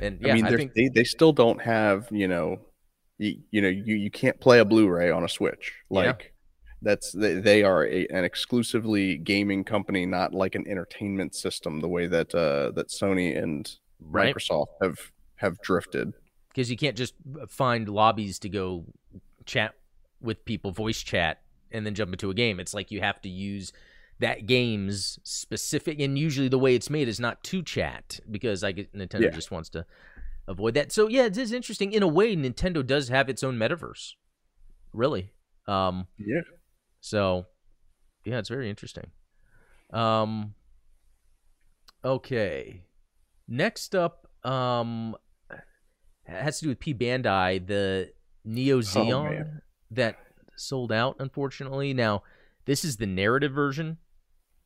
and yeah, I mean, I think they they still don't have you know, you, you know, you, you can't play a Blu-ray on a Switch. Yeah. Like that's they, they are a, an exclusively gaming company, not like an entertainment system. The way that uh, that Sony and right Microsoft have have drifted. Because you can't just uh, find lobbies to go chat with people, voice chat, and then jump into a game. It's like you have to use that game's specific, and usually the way it's made is not to chat because I get Nintendo Yeah. just wants to avoid that. So yeah, it is interesting in a way. Nintendo does have its own metaverse, really. Um, Yeah. so yeah, it's very interesting. Um, okay, next up, um, has to do with P Bandai, the Neo Zeong man. that sold out, unfortunately. Now, this is the narrative version.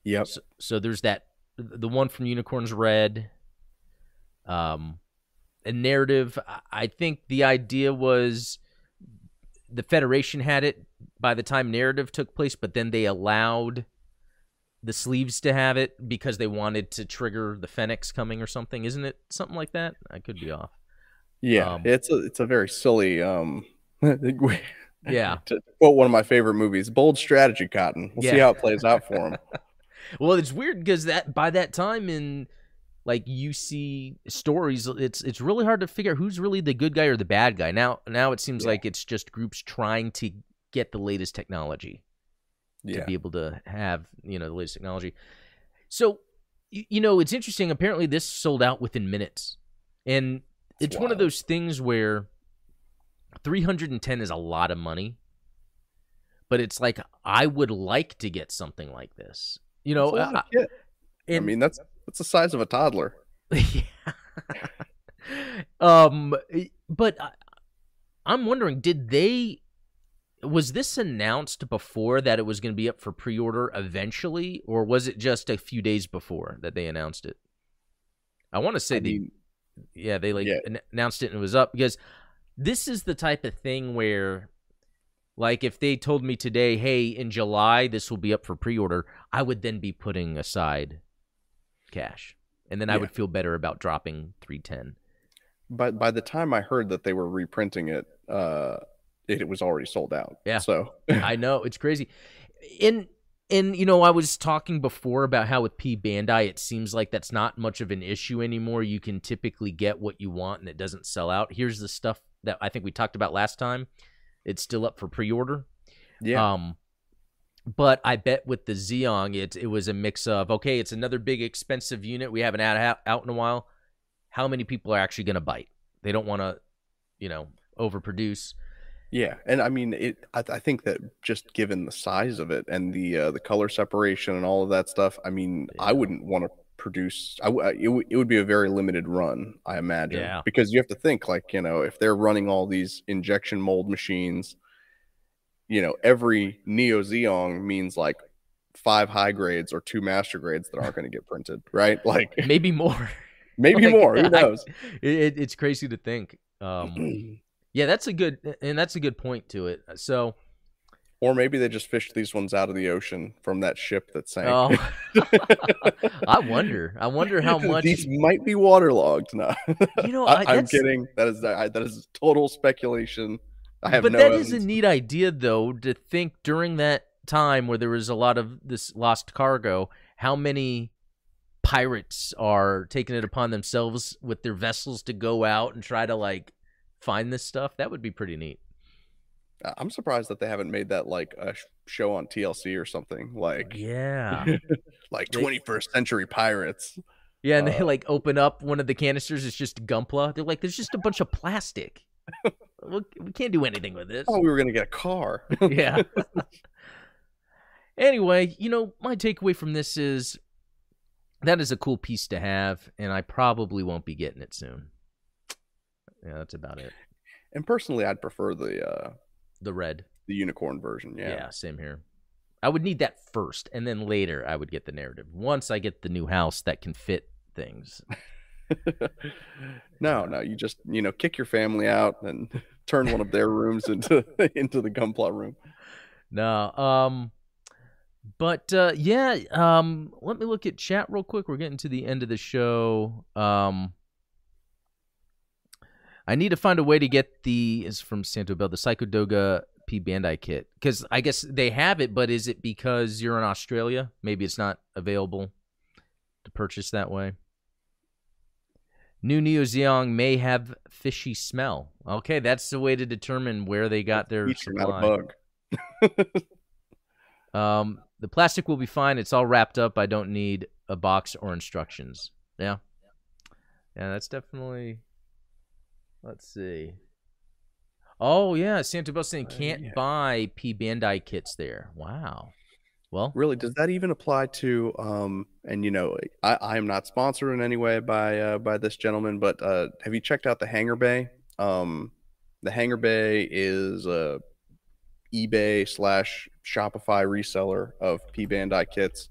Yep. So, so there's that the one from Unicorns Red. Um, a narrative. I- I think the idea was the Federation had it by the time narrative took place, but then they allowed the sleeves to have it because they wanted to trigger the Phenex coming or something. Isn't it something like that? I could be off. Yeah. Um, it's a it's a very silly. Um, Yeah. to quote one of my favorite movies, "Bold Strategy, Cotton." We'll see how it plays out for him. Well, it's weird because that by that time in like UC stories, it's it's really hard to figure out who's really the good guy or the bad guy. Now now it seems Yeah. like it's just groups trying to get the latest technology to be able to have you know the latest technology. So you know it's interesting. Apparently, this sold out within minutes, and It's one of those things where 310 is a lot of money, but it's like I would like to get something like this. You know, It's a lot of I- kit. I mean, that's that's the size of a toddler. yeah. um, but I, I'm wondering, did they? Was this announced before that it was going to be up for pre-order eventually, or was it just a few days before that they announced it? I want to say I mean, yeah, they like yeah. an- announced it and it was up because this is the type of thing where, like, if they told me today, hey, in July this will be up for pre-order, I would then be putting aside cash, and then I would feel better about dropping three ten. But by the time I heard that they were reprinting it, uh, it, it was already sold out. Yeah. So I know it's crazy. And and you know, I was talking before about how with P Bandai, it seems like that's not much of an issue anymore. You can typically get what you want and it doesn't sell out. Here's the stuff that I think we talked about last time. It's still up for pre-order. yeah, Um, but I bet with the Zeong, it it was a mix of okay, it's another big expensive unit we haven't had out, out in a while. How many people are actually going to bite? They don't want to, you know, overproduce. Yeah, and I mean, it. I, I think that just given the size of it and the uh, the color separation and all of that stuff, I mean, I wouldn't want to produce. I w- it, w- it would be a very limited run, I imagine. Yeah. Because you have to think like you know, if they're running all these injection mold machines, you know, every Neo Zeong means like five high grades or two master grades that aren't going to get printed, right? Like Maybe more. maybe Like, more. Who knows? It, it, it's crazy to think. Um, yeah, that's a good and that's a good point to it. Uh, so, Or maybe they just fished these ones out of the ocean from that ship that sank. oh, I wonder. I wonder how much. these might be waterlogged. No, You know, I, I'm kidding. That is I, that is total speculation. I have but no that is a neat idea, though, to think during that time where there was a lot of this lost cargo, how many pirates are taking it upon themselves with their vessels to go out and try to like find this stuff? That would be pretty neat. I- I'm surprised that they haven't made that like a show on TLC or something like Yeah. like They- 21st century pirates. Yeah, and they Uh, like open up one of the canisters. It's just Gunpla. They're like, "There's just a bunch of plastic. we we can't do anything with this." Oh, we were gonna get a car. yeah. anyway, you know, my takeaway from this is that is a cool piece to have, and I probably won't be getting it soon. Yeah, that's about it. and personally, I'd prefer the uh The red. the unicorn version. Yeah. Yeah. same here. I would need that first, and then later I would get the narrative. Once I get the new house that can fit things, no, no, you just you know kick your family out and turn one of their rooms into into the gunpla room. No, um, but uh, yeah, um, let me look at chat real quick. We're getting to the end of the show. Um, I need to find a way to get the is from Santo Bell the Psychodoga P Bandai kit because I guess they have it, but is it because you're in Australia? Maybe it's not available to purchase that way. New Neo Zeong may have fishy smell. Okay, that's the way to determine where they got their a supply. bug. Um, the plastic will be fine. It's all wrapped up. I don't need a box or instructions. Yeah. Yeah, that's definitely. Let's see. Oh yeah, Santa saying Uh, can't yeah. buy P Bandai kits there. Wow. Well, Really, does that even apply to? Um, and you know, I, I am not sponsored in any way by uh, by this gentleman, but uh, have you checked out the Hangar Bay? Um, the Hangar Bay is a eBay slash Shopify reseller of P Bandai kits.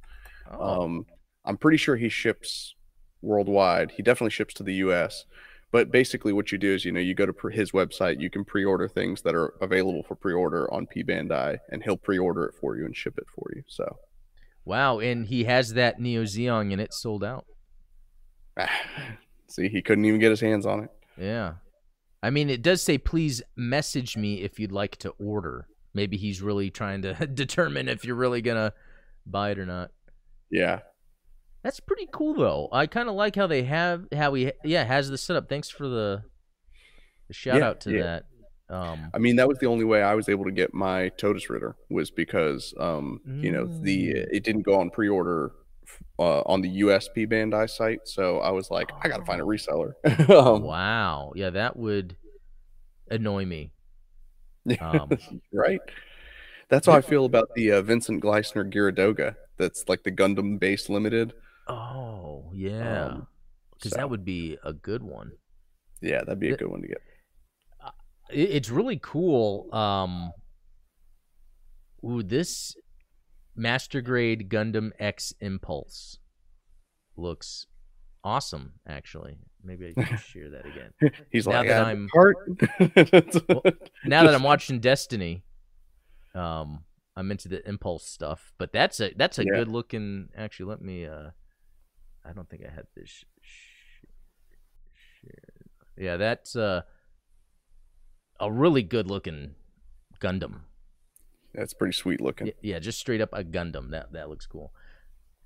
oh, Um, I'm pretty sure he ships worldwide. He definitely ships to the U.S. But basically, what you do is, you know, you go to pre- his website. You can pre-order things that are available for pre-order on P Bandai, and he'll pre-order it for you and ship it for you. So, wow, and he has that Neo Zeong and it's sold out. see, he couldn't even get his hands on it. Yeah. I mean, it does say please message me if you'd like to order. Maybe he's really trying to determine if you're really gonna buy it or not. Yeah, That's pretty cool though. I kind of like how they have how he yeah has the setup. Thanks for the, the shout Yeah, out to yeah. that. Um, I mean, that was the only way I was able to get my Todesritter was because, um, you know, the Mm. it didn't go on pre-order uh, on the USP Bandai site. So I was like, I gotta find a reseller. um, wow, yeah, that would annoy me. Um, right? That's how I feel about the uh, Vincent Gleissner Giradoga. That's like the Gundam base limited. Oh yeah, Um, because so, that would be a good one. yeah, that'd be a good one to get. It's really cool. Um, ooh, this Master Grade Gundam X Impulse looks awesome. Actually, maybe I can share that again. He's now like, that "Ah, I'm- heart. now that I'm watching Destiny, um, I'm into the Impulse stuff. But that's a that's a Yeah. good looking. Actually, let me. Uh, I don't think I had this. Sh- sh- sh- yeah, that's uh, a really good looking Gundam. That's pretty sweet looking. Y- Yeah, just straight up a Gundam. That that looks cool.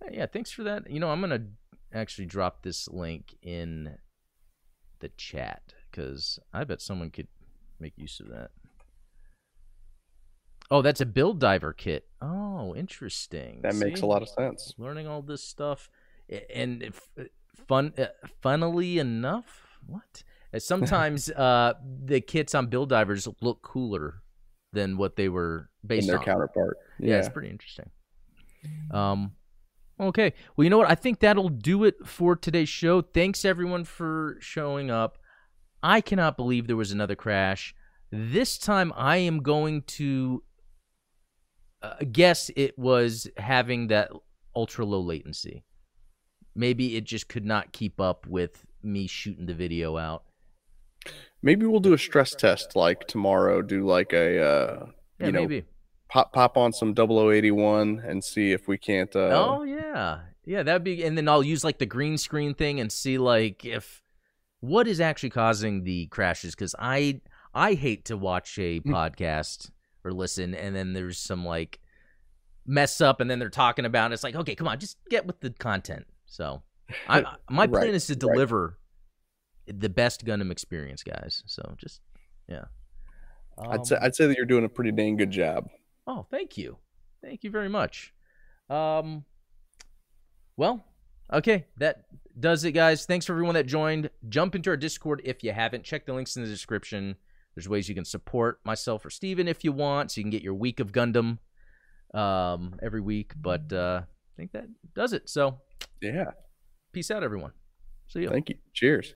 Uh, Yeah, thanks for that. You know, I'm gonna actually drop this link in the chat because I bet someone could make use of that. Oh, that's a build diver kit. Oh, interesting. That makes a lot of sense. Learning all this stuff, and if, fun, uh, funnily enough, what? Uh, Sometimes uh, the kits on build divers look cooler than what they were In based their on. counterpart. Yeah, Yeah. it's pretty interesting. Um, okay. Well, you know what? I think that'll do it for today's show. Thanks everyone for showing up. I cannot believe there was another crash. This time, I am going to uh, guess it was having that ultra low latency. Maybe it just could not keep up with me shooting the video out. Maybe we'll do a stress test like tomorrow. Do like a uh, Yeah, you know maybe. pop pop on some 0081 and see if we can't. Uh, oh yeah, yeah. That'd be, and then I'll use like the green screen thing and see like if what is actually causing the crashes. Because I I hate to watch a podcast or listen, and then there's some like mess up, and then they're talking about. It. It's like okay, come on, just get with the content. So I my plan Right, is to right. deliver the best Gundam experience, guys. So just yeah. I'd say Um, I'd say that you're doing a pretty dang good job. Oh, thank you. Thank you very much. Um well, okay, that does it guys. Thanks for everyone that joined. Jump into our Discord if you haven't. Check the links in the description. There's ways you can support myself or Steven if you want, so you can get your week of Gundam um every week, but uh I think that does it. So, Yeah. peace out everyone. See you. Thank you. Cheers.